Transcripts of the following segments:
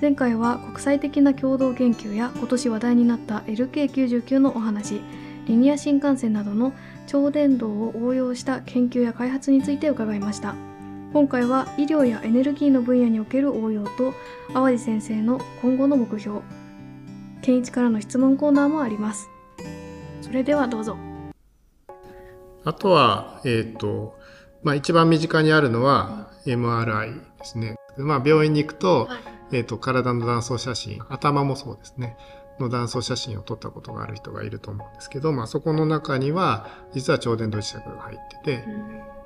前回は国際的な共同研究や今年話題になった LK99 のお話リニア新幹線などの超電導を応用した研究や開発について伺いました。今回は医療やエネルギーの分野における応用と淡路先生の今後の目標健一からの質問コーナーもあります。それではどうぞ。あとは、えっ、ー、と、まあ一番身近にあるのは MRI ですね。まあ病院に行くと、はい、えっ、ー、と、体の断層写真、頭もそうですね。の断層写真を撮ったことがある人がいると思うんですけど、まあそこの中には、実は超電導磁石が入ってて、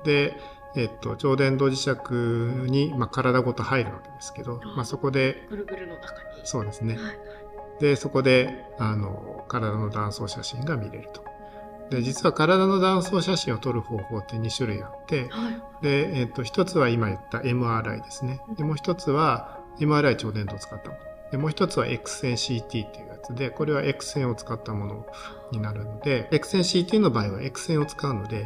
で、えっと、超電導磁石に、まあ、体ごと入るわけですけど、まあ、そこで、ぐるぐるの中に。そうですね。はい、で、そこで、あの、体の断層写真が見れると。で、実は体の断層写真を撮る方法って2種類あって、はい、で、えっと、一つは今言った MRI ですね。で、もう一つは MRI 超電導を使ったもの。で、もう一つは X 線 CT っていうやつで、これは X 線を使ったものになるので、X 線 CT の場合は X 線を使うので、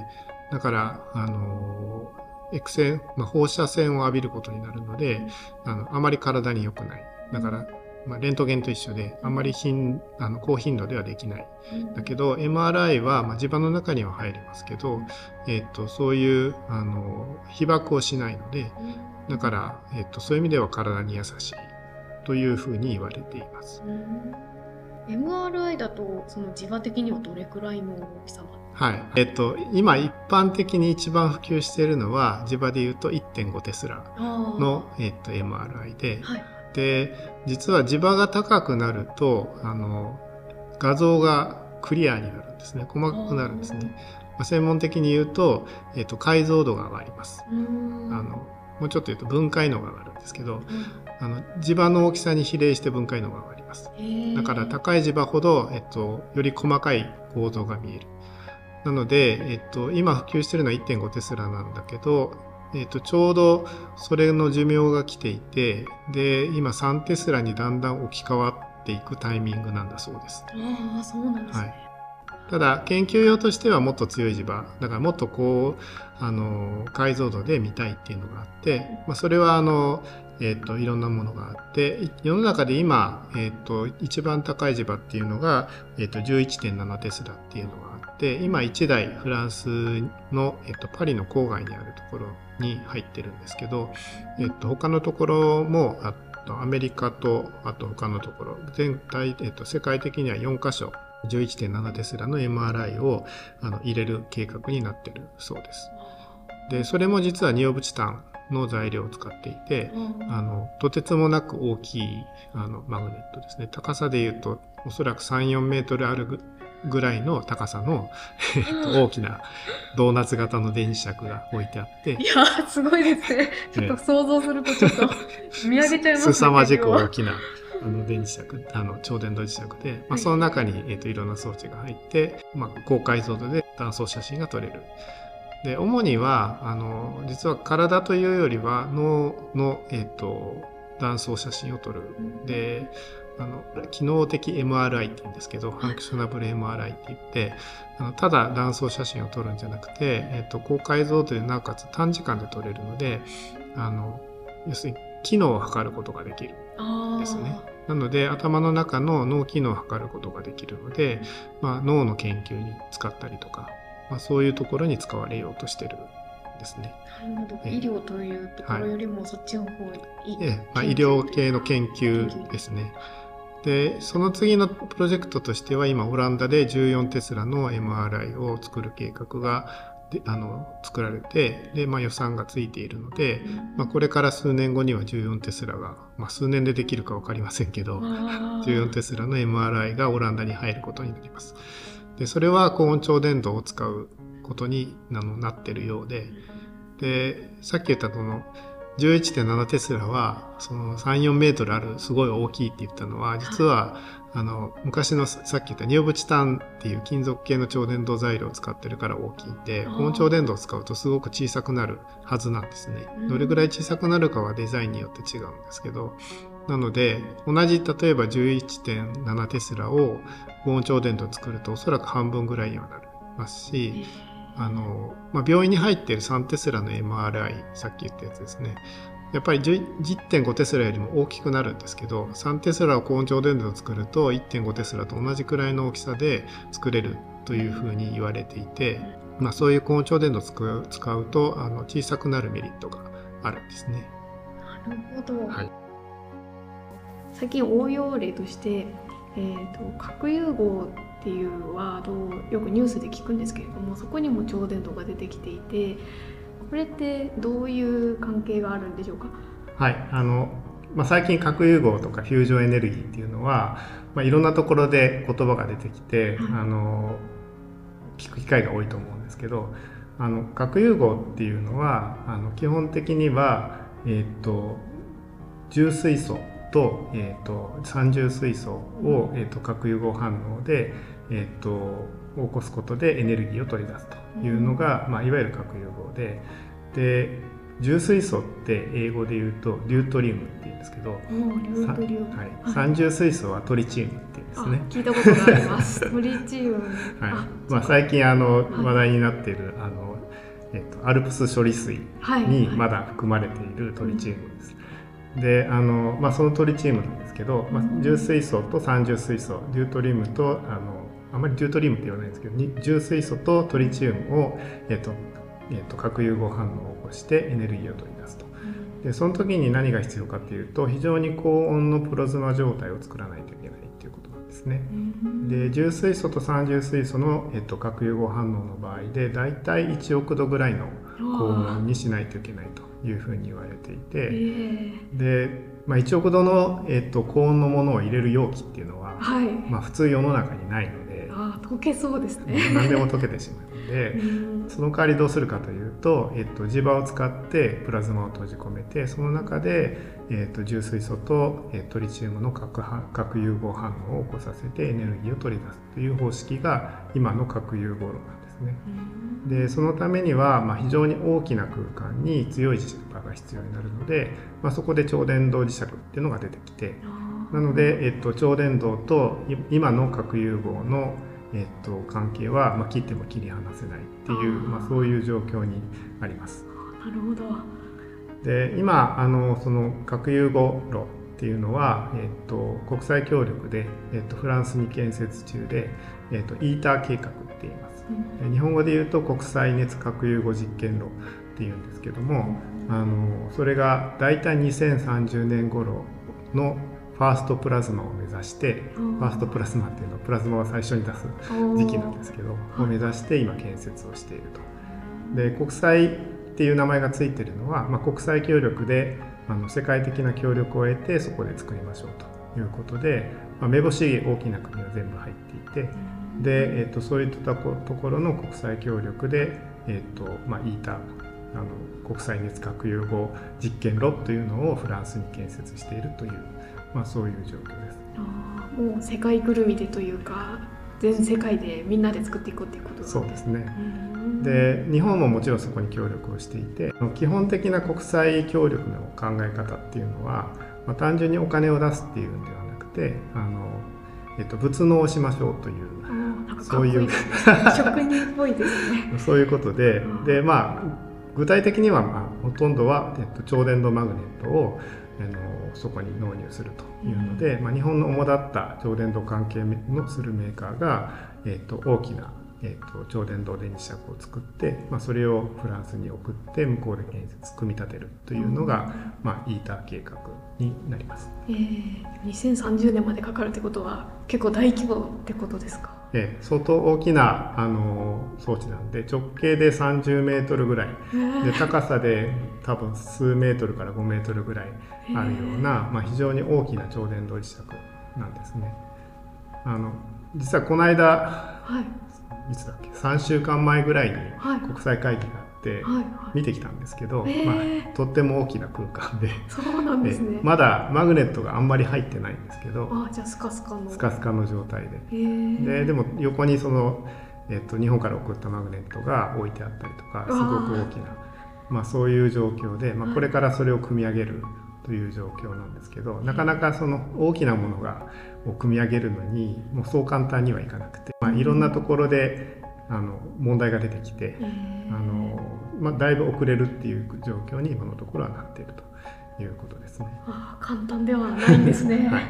だから、あの、X 線、まあ、放射線を浴びることになるので、あの、あまり体に良くない。だから、まあ、レントゲンと一緒で、あんまり頻あの高頻度ではできない。だけど、MRI は、まあ、地盤の中には入れますけど、えっ、と、そういう、あの、被爆をしないので、だから、えっ、と、そういう意味では体に優しいというふうに言われています。MRI だと、その磁場的にはどれくらいの大きさはい。えっと、今一般的に一番普及しているのは、磁場で言うと1.5テスラの、えっと、MRI で、はい、で、実は磁場が高くなると、あの、画像がクリアになるんですね。細かくなるんですね。まあ、専門的に言うと、えっと、解像度が上がります。あの、もうちょっと言うと分解能が上がるんですけど、あの、磁場の大きさに比例して分解能が上がります。だから高い磁場ほど、えっと、より細かい構造が見える。なので、えっと、今普及してるのは1.5テスラなんだけど、えっ、と、ちょうどそれの寿命が来ていて、で、今3テスラにだんだん置き換わっていくタイミングなんだそうです。ああ、そうなんですね。はいただ研究用としてはもっと強い磁場だからもっとこうあの解像度で見たいっていうのがあって、まあ、それはあの、えーと、いろんなものがあって世の中で今、えーと、一番高い磁場っていうのが、えーと、と11.7テスラっていうのがあって今1台フランスの、えー、とパリの郊外にあるところに入ってるんですけど、えっと、他のところも、あとアメリカと、あと他のところ、全体、えっと、世界的には4カ所、11.7テスラの MRI をあの入れる計画になってるそうです。で、それも実はニオブチタンの材料を使っていて、うん、あの、とてつもなく大きいあのマグネットですね。高さで言うと、おそらく3、4メートルあるぐらいの高さの、えっと、大きなドーナツ型の電磁石が置いてあって。いやすごいですね。ちょっと想像するとちょっと 見上げちゃいますね。凄まじく大きなあの電磁石、あの超電導磁石で、まあ、その中に、えっと、いろんな装置が入って、まあ、高解像度で断層写真が撮れる。で、主には、あの、実は体というよりは脳の、えっと、断層写真を撮る。で、あの機能的 MRI って言うんですけど、ファンクショナブル MRI って言ってあのただ断層写真を撮るんじゃなくて、えっと、高解像度でなおかつ短時間で撮れるのであの要するに機能を測ることができるですね。なので頭の中の脳機能を測ることができるので、まあ、脳の研究に使ったりとか、まあ、そういうところに使われようとしてるですね。なるほど。医療というところよりもそっちの方に、ええまあ、医療系の研究ですね。で、その次のプロジェクトとしては今オランダで14テスラの MRI を作る計画がであの作られてで、まあ、予算がついているので、まあ、これから数年後には14テスラが、まあ、数年でできるか分かりませんけど14テスラの MRI がオランダに入ることになります。でそれは高温超電導を使うことになってるようででさっき言ったこの11.7テスラは、その3、4メートルあるすごい大きいって言ったのは、実は、あの、昔のさっき言ったニオブチタンっていう金属系の超電導材料を使ってるから大きいんで、高温超電導を使うとすごく小さくなるはずなんですね。どれぐらい小さくなるかはデザインによって違うんですけど、なので、同じ例えば11.7テスラを高温超電導を作るとおそらく半分ぐらいにはなりますし、あの、まあ、病院に入っている3テスラの MRI、さっき言ったやつですね。やっぱり1.5テスラよりも大きくなるんですけど3テスラを高温超電導を作ると1.5テスラと同じくらいの大きさで作れるというふうに言われていて、まあ、そういう高温超電導を使うとあの小さくなるメリットがあるんですね。なるほど、はい、最近応用例として、えーと、核融合っていうワードをよくニュースで聞くんですけれどもそこにも超電導が出てきていてこれってどういう関係があるんでしょうか？はいあのまあ、最近核融合とかフュージョンエネルギーっていうのは、まあ、いろんなところで言葉が出てきて、はい、あの聞く機会が多いと思うんですけどあの核融合っていうのはあの基本的には、えーと、重水素と,、えーと、三重水素を、えーと、核融合反応で、えー、と起こすことでエネルギーを取り出すというのが、まあ、いわゆる核融合でで重水素って英語で言うとリュートリウムって言うんですけど、はい、三重水素はトリチウムって言うんですね。聞いたことがあります。トリチウム。はい。まあ最近あの話題になっているあのえっとアルプス処理水にまだ含まれているトリチウムです。であのまあ、そのトリチウムなんですけど、まあ、重水素と三重水素デュートリウムとあのあまりデュートリウムって言わないんですけど重水素とトリチウムを、えっとえーと、核融合反応を起こしてエネルギーを取り出すと。でその時に何が必要かっていうと非常に高温のプラズマ状態を作らないといけないっていうことなんですね。で重水素と三重水素の、えっと、核融合反応の場合でだいたい1億度ぐらいの高温にしないといけないというふうに言われていて、で、まあ、1億度の、えっと、高温のものを入れる容器っていうのは、はい、まあ、普通世の中にないのであ溶けそうですね。何でも溶けてしまうのでその代わりどうするかというと、えっと、磁場を使ってプラズマを閉じ込めてその中で、えっと、重水素と、えトリチウムの核核融合反応を起こさせてエネルギーを取り出すという方式が今の核融合論なんですね。でそのためには、まあ、非常に大きな空間に強い磁場が必要になるので、まあ、そこで超電導磁石っていうのが出てきてなので、えっと、超電導と今の核融合のえっと、関係は、まあ、切っても切り離せないっていうまあ、そういう状況にあります。なるほど。で今あのその核融合炉っていうのは、えっと、国際協力で、えっと、フランスに建設中で、えっと、イーター計画って言います、うん、日本語で言うと国際熱核融合実験炉っていうんですけども、あのそれが大体2030年頃のファーストプラズマを目指してファーストプラズマっていうのはプラズマを最初に出す時期なんですけどを目指して今建設をしていると。で国際っていう名前が付いてるのは、まあ、国際協力であの世界的な協力を得てそこで作りましょうということで、まあ、目星大きな国は全部入っていてで、えーと、そういったところの国際協力で、えーとまあ、イーターあの国際熱核融合実験炉というのをフランスに建設しているというまあ、そういう状況です。あもう世界ぐるみでというか全世界でみんなで作っていこうっていうことそうですね。で日本ももちろんそこに協力をしていて基本的な国際協力の考え方っていうのは、まあ、単純にお金を出すっていうんではなくてあの、えっと、物納をしましょうというそういう職人っぽいですね。そういうことででまあ具体的には、まあ、ほとんどは、えっと、超電導マグネットをあのそこに納入するというので、まあ、日本の主だった超電導関係のするメーカーが、えー、と大きな、えー、と超電導電磁石を作って、まあ、それをフランスに送って向こうで建設組み立てるというのが、まあ、イーター計画になります、えー、2030年までかかるってことは結構大規模ってことですか？え相当大きなあの装置なんで直径で30メートルぐらい。で高さで多分数メートルから5メートルぐらいあるような、まあ、非常に大きな超電導磁石なんですね。あの実はこの間、はい、いつだっけ？3週間前ぐらいに国際会議があって見てきたんですけど、はいはい、まあ、とっても大きな空間で。そうなんですね。まだマグネットがあんまり入ってないんですけどあじゃあスカスカの。スカスカの状態で。ででも横にその、えっと、日本から送ったマグネットが置いてあったりとかすごく大きな、まあ、そういう状況で、まあ、これからそれを組み上げるという状況なんですけど、なかなかその大きなものがを組み上げるのにもうそう簡単にはいかなくて、まあ、いろんなところであの問題が出てきて、あのまあ、だいぶ遅れるっていう状況に今のところはなっているということですね。あ簡単ではないんですね。はい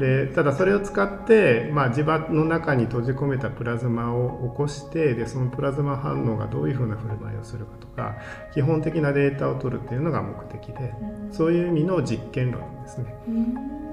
でただそれを使って、まあ、磁場の中に閉じ込めたプラズマを起こしてでそのプラズマ反応がどういうふうな振る舞いをするかとか基本的なデータを取るっていうのが目的でそういう意味の実験論ですね。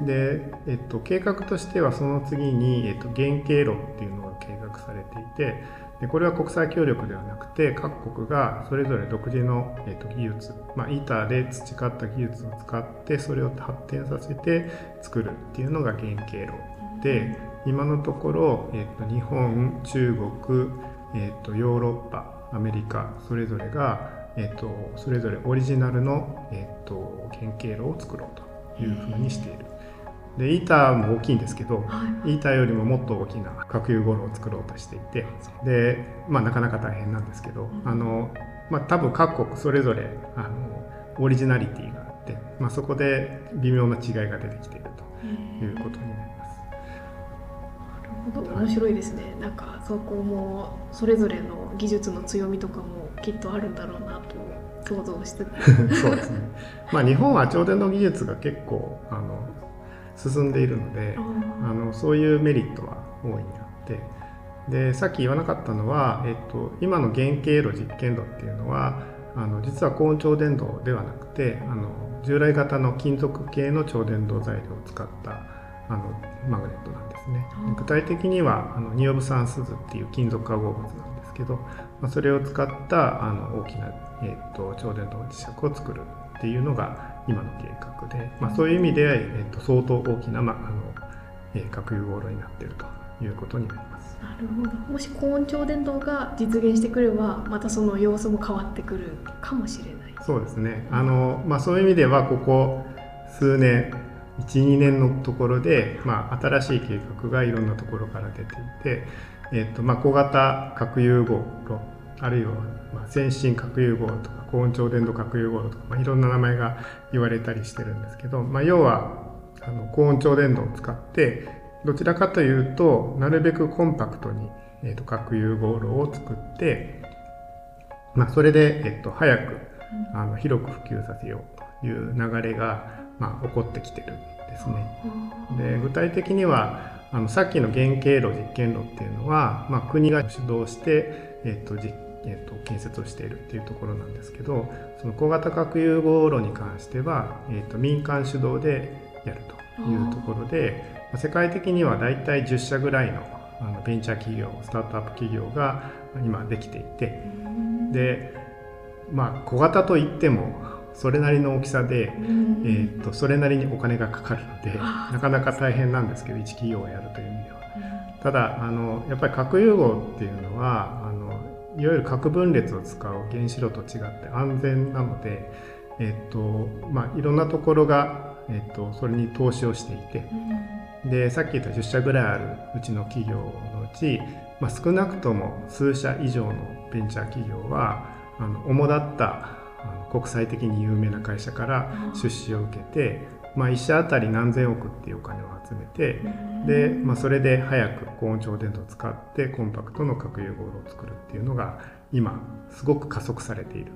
で、えっと、計画としてはその次に、えっと、原型論っていうのが計画されていてでこれは国際協力ではなくて各国がそれぞれ独自の、えー、と技術、まあ、板で培った技術を使ってそれを発展させて作るっていうのが原型論で今のところ、えー、と日本中国、えー、とヨーロッパアメリカそれぞれが、えー、とそれぞれオリジナルの、えー、と原型論を作ろうというふうにしている。でイーターも大きいんですけど、はい、イーターよりももっと大きな核融合炉を作ろうとしていてで、まあ、なかなか大変なんですけど、うん、あのまあ、多分各国それぞれあのオリジナリティがあって、まあ、そこで微妙な違いが出てきているということになります。なるほど。面白いですね、なんかそこもそれぞれの技術の強みとかもきっとあるんだろうなと想像して そうですね。まあ日本は超電導技術が結構あの進んでいるのであのそういうメリットは大いにあって。でさっき言わなかったのは、えっと、今の原型炉実験炉っていうのはあの実は高温超電導ではなくてあの従来型の金属系の超電導材料を使ったあのマグネットなんですね。具体的にはあのニオブ酸スズっていう金属化合物なんですけど、まあ、それを使ったあの大きな、えっと、超電導磁石を作るっていうのが今の計画で、まあ、そういう意味で、えー、と相当大きな、まああのえー、核融合炉になっているということになります。なるほど。もし高温超電導が実現してくればまたその様子も変わってくるかもしれない。そうですね。あの、まあ、そういう意味ではここ数年12年のところで、まあ、新しい計画がいろんなところから出ていて、えーとまあ、小型核融合炉あるいはまあ先進核融合とか高温超電導核融合とか、まあ、いろんな名前が言われたりしてるんですけど、まあ、要はあの高温超電導を使ってどちらかというとなるべくコンパクトに、えー、と核融合炉を作って、まあ、それで、えー、と早くあの広く普及させようという流れが、まあ、起こってきてるんですね。で具体的にはあのさっきの原型炉実験炉っていうのは、まあ、国が主導して、えー、と実えーと、建設をしているっていうところなんですけどその小型核融合炉に関しては、えーと、民間主導でやるというところで世界的には大体10社ぐらいのあのベンチャー企業スタートアップ企業が今できていてでまあ小型といってもそれなりの大きさで、えーと、とそれなりにお金がかかるのでなかなか大変なんですけど一企業がやるという意味では。ただあのやっぱり核融合っていうのはあのいわゆる核分裂を使う原子炉と違って安全なので、えっとまあ、いろんなところが、えっと、それに投資をしていて、うん、でさっき言った10社ぐらいあるうちの企業のうち、まあ、少なくとも数社以上のベンチャー企業はあの主だった国際的に有名な会社から出資を受けて、まあ、1社あたり何千億っていうお金を集めて、で、まあ、それで早く高温超電導を使ってコンパクトの核融合炉を作るっていうのが今すごく加速されている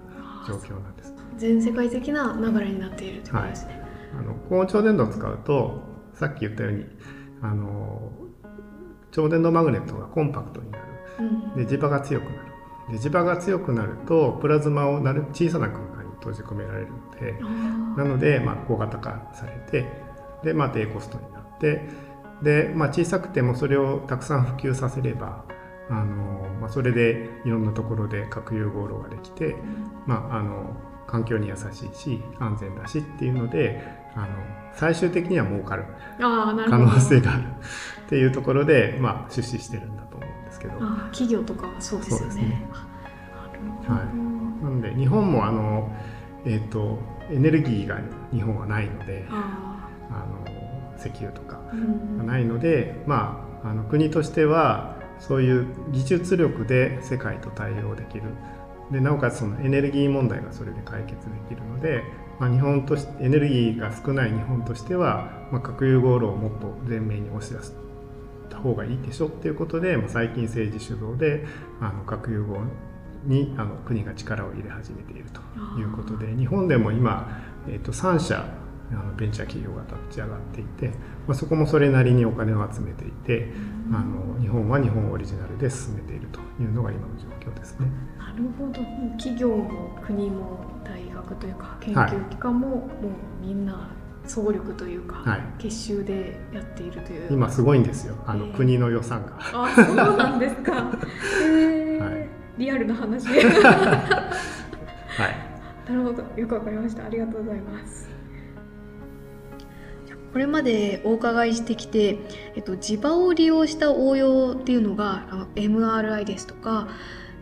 状況なんです。全世界的な流れになっているということですね。はい、あの高温超電導を使うとさっき言ったようにあの超電導マグネットがコンパクトになる、で磁場が強くなる。で磁場が強くなるとプラズマをなる小さな空間に閉じ込められる。のでなので、まあ、小型化されてで、まあ、低コストになってで、まあ、小さくてもそれをたくさん普及させればあの、まあ、それでいろんなところで核融合炉ができて、まあ、あの環境に優しいし安全だしっていうのであの最終的には儲かる可能性がある っていうところで、まあ、出資してるんだと思うんですけど。企業とかはそうですよね。ね。はい、なので日本もあの、えーと、エネルギーが日本はないのであの石油とかがないので、うん、まあ、あの国としてはそういう技術力で世界と対応できる。でなおかつそのエネルギー問題がそれで解決できるのでまあ、日本としてエネルギーが少ない日本としては、まあ、核融合炉をもっと前面に押し出した方がいいでしょっていうことで、まあ、最近政治主導であの核融合にあの国が力を入れ始めているということで日本でも今えー、と3社あのベンチャー企業が立ち上がっていて、まあ、そこもそれなりにお金を集めていて、あの日本は日本オリジナルで進めているというのが今の状況ですね。なるほど。企業も国も大学というか研究機関も、もうみんな総力というか、はい、結集でやっているという。今すごいんですよ。あの、えー、国の予算が。あそうなんですか、えー。はい、リアルな話。はい。なるほど。よくわかりました。ありがとうございます。これまでお伺いしてきて、えっと、地場を利用した応用っていうのが MRI ですとか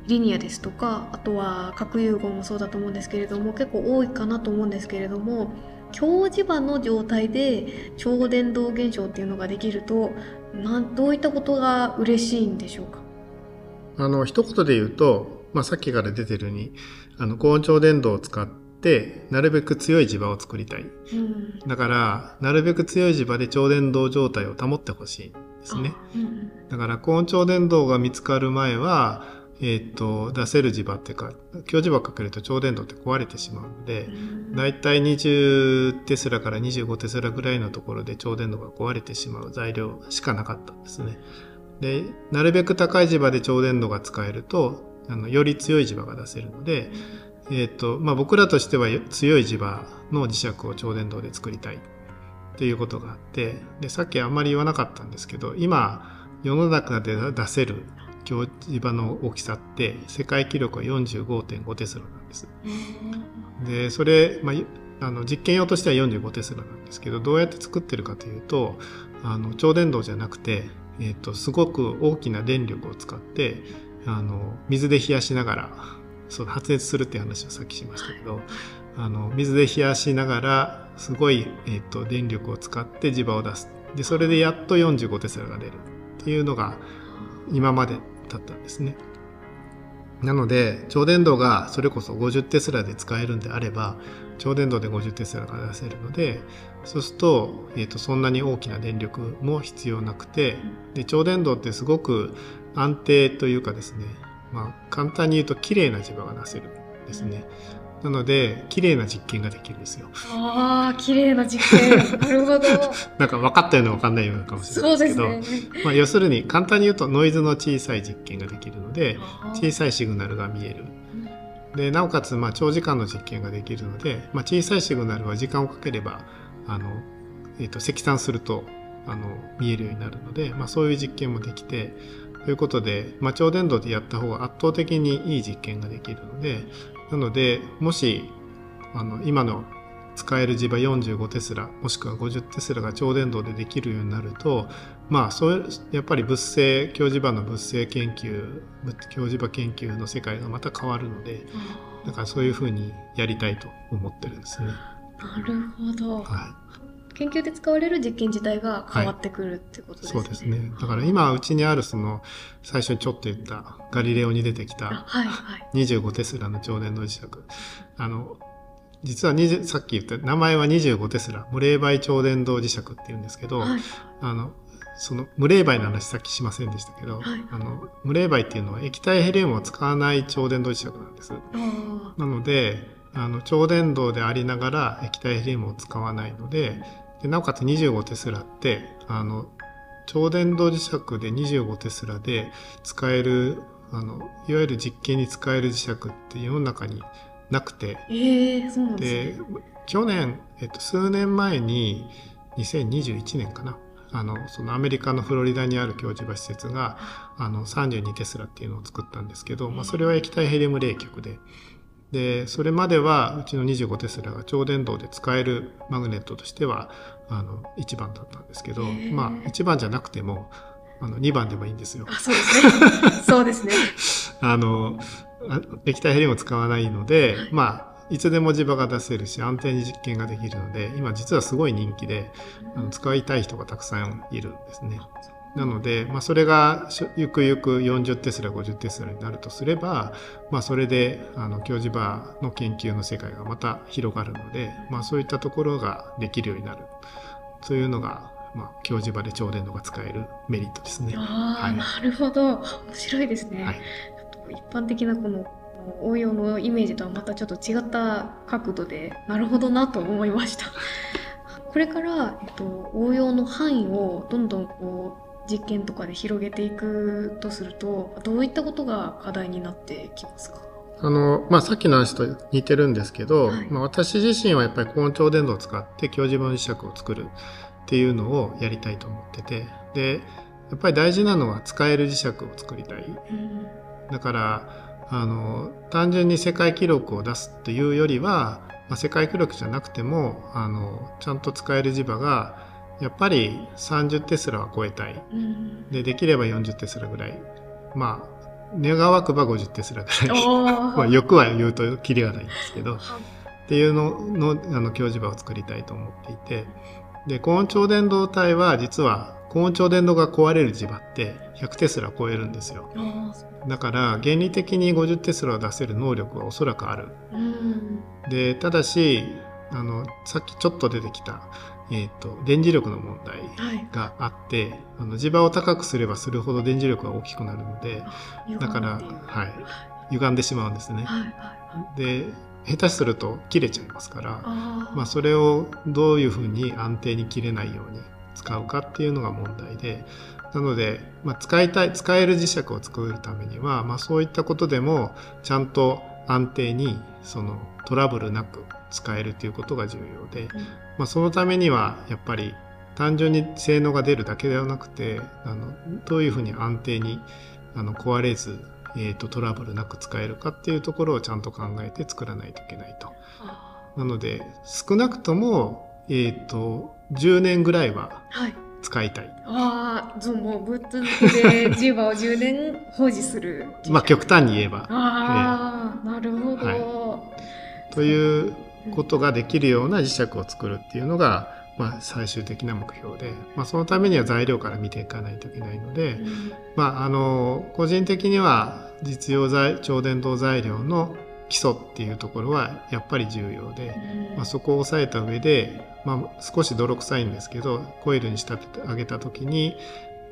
リニアですとかあとは核融合もそうだと思うんですけれども結構多いかなと思うんですけれども強磁場の状態で超伝導現象っていうのができるとなどういったことが嬉しいんでしょうか？あの一言で言うと、まあ、さっきから出てるようにあの高温超伝導を使ってなるべく強い磁場を作りたい、うん、だからなるべく強い磁場で超伝導状態を保ってほしいですね、うん、だから高温超伝導が見つかる前はえーと、出せる磁場っていうか強磁場かけると超電導って壊れてしまうのでだいたい20テスラから25テスラぐらいのところで超電導が壊れてしまう材料しかなかったんですね。でなるべく高い磁場で超電導が使えるとあのより強い磁場が出せるので、えーとまあ、僕らとしては強い磁場の磁石を超電導で作りたいっていうことがあってでさっきあんまり言わなかったんですけど今世の中で出せる強磁場の大きさって世界記録は45.5テスラなんです。でそれ、まあ、あの実験用としては45テスラなんですけどどうやって作ってるかというとあの超電導じゃなくて、えーと、すごく大きな電力を使ってあの水で冷やしながらその発熱するっていう話をさっきしましたけど、あの水で冷やしながらすごい、えーと電力を使って磁場を出すでそれでやっと45テスラが出るっていうのが今までだったんですね。なので超電導がそれこそ50テスラで使えるんであれば超電導で50テスラが出せるのでそうすると,、えーと、そんなに大きな電力も必要なくてで超電導ってすごく安定というかですね、まあ、簡単に言うと綺麗な磁場が出せるんですね。なので綺麗な実験ができるんですよ。ああ綺麗な実験なるほど。なんか分かったような分かんないようなかもしれないですけど、ね、まあ、要するに簡単に言うとノイズの小さい実験ができるので小さいシグナルが見える。でなおかつまあ長時間の実験ができるので、まあ、小さいシグナルは時間をかければあの、えーと、積算するとあの見えるようになるので、まあ、そういう実験もできてということで、まあ、超電導でやった方が圧倒的にいい実験ができるのでなのでもしあの今の使える磁場45テスラもしくは50テスラが超電導でできるようになるとまあそうやっぱり物性強磁場の物性研究強磁場研究の世界がまた変わるのでだからそういうふうにやりたいと思ってるんですね。なるほど、はい研究で使われる実験自体が変わってくるってことですね。はい、そうですね。だから今うちにあるその最初にちょっと言ったガリレオに出てきた25テスラの超電導磁石。あの実は20さっき言った名前は25テスラ無冷媒超電導磁石って言うんですけど、はい、あのその無冷媒の話さっきしませんでしたけど、はい、あの無冷媒っていうのは液体ヘリウムを使わない超電導磁石なんです。なのであの超電導でありながら液体ヘリウムを使わないのででなおかつ25テスラってあの超電導磁石で25テスラで使えるあのいわゆる実験に使える磁石って世の中になくて、えー、そうなんですね、去年、えっと、数年前に2021年かな。あのそのアメリカのフロリダにある教授場施設があの32テスラっていうのを作ったんですけど、まあ、それは液体ヘリウム冷却ででそれまではうちの25テスラが超電導で使えるマグネットとしてはあの1番だったんですけどまあ1番じゃなくてもあの2番でもいいんですよ。あそうですね。そうですね。あの液体ヘリウムを使わないので、まあいつでも磁場が出せるし安定に実験ができるので今実はすごい人気であの使いたい人がたくさんいるんですね。なので、まあ、それがゆくゆく40テスラ50テスラになるとすれば、まあ、それであの強磁場の研究の世界がまた広がるので、まあ、そういったところができるようになるというのが、まあ、強磁場で超電導が使えるメリットですね。あはい、なるほど面白いですね。はい、一般的なこのの応用のイメージとはまたちょっと違った角度でなるほどなと思いました。これから、えっと、応用の範囲をどんどんこう実験とかで広げていくとするとどういったことが課題になってきますか？あの、まあ、さっきの話と似てるんですけど、はい、まあ、私自身はやっぱり高温超伝導を使って強磁場磁石を作るっていうのをやりたいと思っててでやっぱり大事なのは使える磁石を作りたい、うん、だからあの単純に世界記録を出すというよりは、まあ、世界記録じゃなくてもあのちゃんと使える磁場がやっぱり30テスラは超えたい、うん、でできれば40テスラぐらい。まあ願わくば50テスラぐらい。まあ欲は言うとキリがないんですけど。っていうののあの強磁場を作りたいと思っていて。で高温超伝導体は実は高温超伝導が壊れる磁場って100テスラ超えるんですよ。だから原理的に50テスラを出せる能力はおそらくある、でただしあのさっきちょっと出てきたえーと、電磁力の問題があって、はい、あの磁場を高くすればするほど電磁力が大きくなるのでだから、はい、歪んでしまうんですね。はいはい、で下手すると切れちゃいますからまあ、それをどういうふうに安定に切れないように使うかっていうのが問題でなので、まあ、使いたい使える磁石を作るためには、まあ、そういったことでもちゃんと安定にそのトラブルなく使えるということが重要で、まあ、そのためにはやっぱり単純に性能が出るだけではなくてあのどういうふうに安定にあの壊れず、えーと、トラブルなく使えるかっていうところをちゃんと考えて作らないといけないと。なので少なくとも、えーと、10年ぐらいは使いたい。はい、ああもうぶっ続けで10番を10年保持する。まあ極端に言えば。ああ、えー、なるほど。はい、ということができるような磁石を作るっていうのが、まあ、最終的な目標で、まあ、そのためには材料から見ていかないといけないので、うん、まあ、あの個人的には実用材超伝導材料の基礎っていうところはやっぱり重要で、うん、まあ、そこを押さえた上で、まあ、少し泥臭いんですけどコイルに仕立ててあげた時に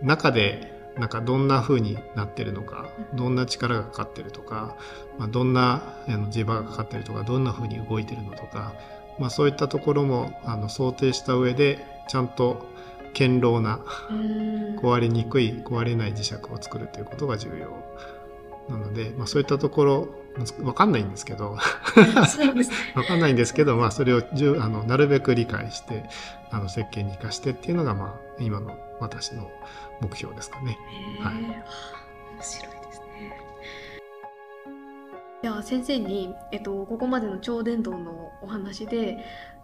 中でなんかどんな風になってるのかどんな力がかかってるとか、まあ、どんな磁場がかかってるとかどんな風に動いてるのとか、まあ、そういったところもあの想定した上でちゃんと堅牢な壊れにくい壊れない磁石を作るということが重要なので、まあ、そういったところわかんないんですけど。わかんないんですけど、まあ、それをじゅあのなるべく理解してあの設計に生かしてっていうのが、まあ、今の私の目標ですかね。はい、面白いですね。では先生に、えっと、ここまでの超伝導のお話で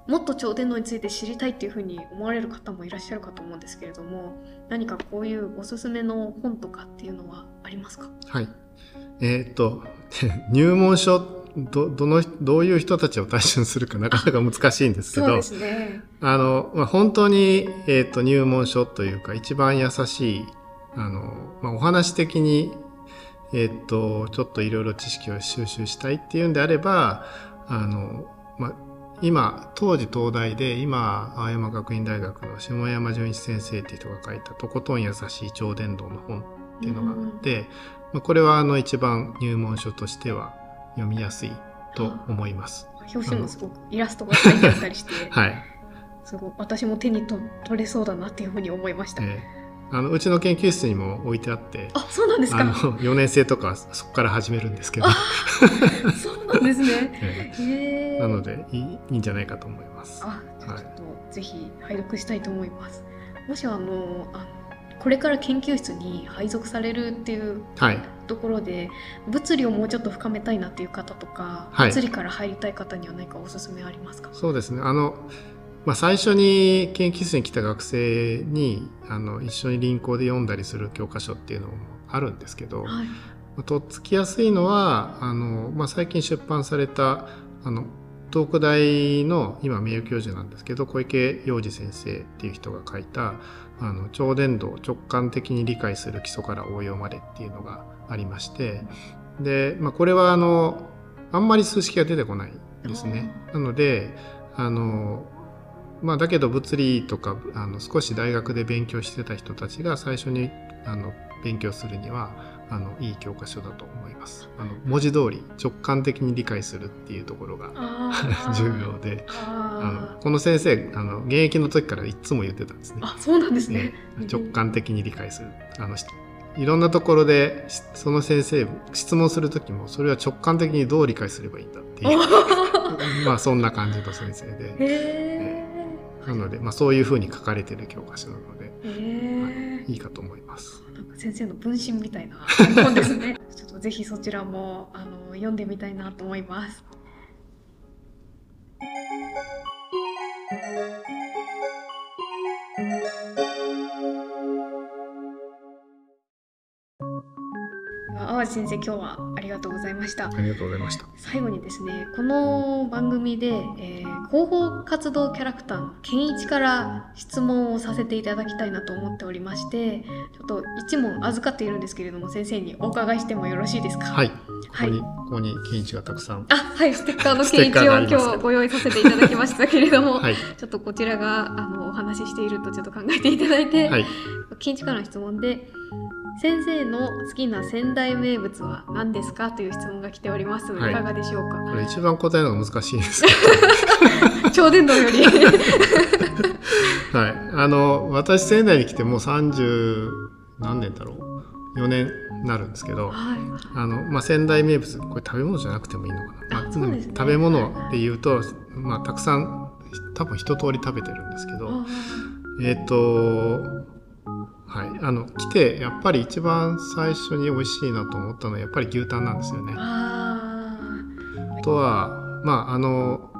もっと超伝導について知りたいっていうふうに思われる方もいらっしゃるかと思うんですけれども何かこういうおすすめの本とかっていうのはありますか？はい。えー、っと 入門書ど、どの、どういう人たちを対象にするか なかなか難しいんですけど、ね。あの、まあ、本当に、えっ、ー、と、入門書というか、一番優しい、あの、まあ、お話的に、えっ、ー、と、ちょっといろいろ知識を収集したいっていうんであれば、あの、まあ、今、当時東大で、今、青山学院大学の下山純一先生っていう人が書いた、とことん優しい超伝導の本っていうのがあって、まあ、これはあの一番入門書としては読みやすいと思います。表紙もすごくイラストが書いてあったりして、はい、すごい私も手にと取れそうだなっていうふうに思いました。えー、あのうちの研究室にも置いてあってあそうなんですか。あの4年生とかそこから始めるんですけど。そうなんですね、えー、なのでいいいいんじゃないかと思います。あちょっと、ぜひ拝読したいと思います。もしあのあのこれから研究室に配属されるっていうところで、はい、物理をもうちょっと深めたいなっていう方とか、はい、物理から入りたい方には何かおすすめありますか？そうですね。あの、まあ、最初に研究室に来た学生にあの一緒に輪行で読んだりする教科書っていうのもあるんですけど、はい、とっつきやすいのはあの、まあ、最近出版されたあの東北大の今名誉教授なんですけど小池洋二先生っていう人が書いたあの超伝導を直感的に理解する基礎から応用までっていうのがありましてで、まあ、これはあのあんまり数式が出てこないですね。なのであのまあ、だけど物理とかあの少し大学で勉強してた人たちが最初にあの勉強するにはあのいい教科書だと思います。あの文字通り直感的に理解するっていうところが 重要で。あのこの先生あの現役の時からいつも言ってたんですね。あそうなんですね、ね直感的に理解する。あのいろんなところでその先生質問する時もそれは直感的にどう理解すればいいんだっていう。まあそんな感じの先生で、えなので、まあ、そういうふうに書かれてる教科書なので、えいいかと思います。先生の分身みたいな 本ですね。ちょっとぜひそちらもあの読んでみたいなと思います。淡路先生今日はありがとうございましたありがとうございました。最後にですねこの番組で、えー広報活動キャラクターのケンイチから質問をさせていただきたいなと思っておりましてちょっと一問預かっているんですけれども先生にお伺いしてもよろしいですか？はい。こはいこに、ここにケンイチがたくさん。あはいステッカーのステッカーケンイチを今日ご用意させていただきましたけれども、はい。ちょっとこちらがあのお話ししているとちょっと考えていただいて、はい。ケンイチからの質問で先生の好きな仙台名物は何ですか？という質問が来ております、はいいかがでしょうか？これ一番答えるのが難しいんですけ超伝導よりど。はい。あの、私仙台に来てもう30何年だろう？4年になるんですけど、はいあの、まあ、仙台名物、これ食べ物じゃなくてもいいのかな？まあね食べ物で言うと、まあ、たくさん、多分一通り食べてるんですけど、あえっ、と、はい。あの、来て、やっぱり一番最初に美味しいなと思ったのは、やっぱり牛タンなんですよね。ああとは、まあ、あの、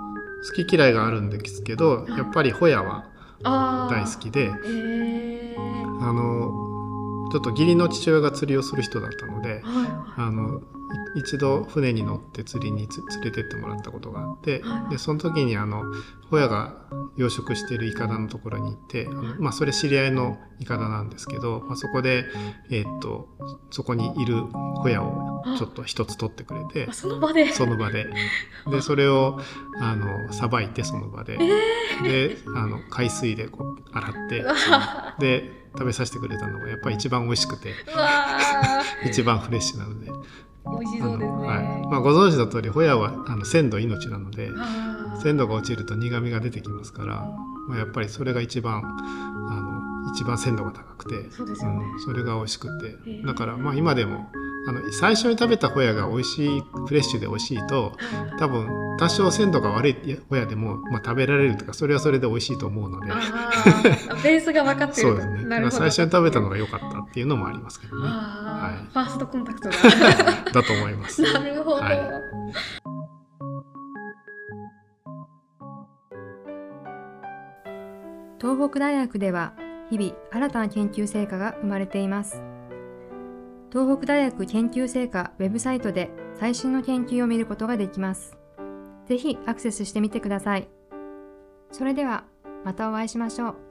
好き嫌いがあるんですけど、やっぱりホヤはあ大好きで、えー、あの、ちょっと義理の父親が釣りをする人だったので、はあの、い一度船に乗って釣りにつ連れてってもらったことがあって、はい。で、その時にあの、ホヤが養殖しているイカダのところに行って、あのまあ、それ知り合いのイカダなんですけど、まあ、そこで、えーっと、そこにいるホヤをちょっと一つ取ってくれてその場で。その場で。で、それを、あの、さばいて、その場で。で、あの、海水でこう、洗ってで、食べさせてくれたのが、やっぱり一番美味しくて、一番フレッシュなので。ー美味しあそうですね、のはい。まあ、ご存知の通り、ホヤは、あの、鮮度命なので、鮮度が落ちると苦味が出てきますから、まあ、やっぱりそれが一番、あの、一番鮮度が高くて、そうですよね、うん、それが美味しくて。だからまあ今でもあの最初に食べたホヤが美味しいフレッシュで美味しいと多分多少鮮度が悪いホヤでも、まあ、食べられるとかそれはそれで美味しいと思うので。ベースが分かってる。そうですね。なるほど。最初に食べたのが良かったっていうのもありますけどね。はい。ファーストコンタクトだ。だと思います。なるほど、はい。東北大学では日々新たな研究成果が生まれています東北大学研究成果ウェブサイトで最新の研究を見ることができます。ぜひアクセスしてみてください。それではまたお会いしましょう。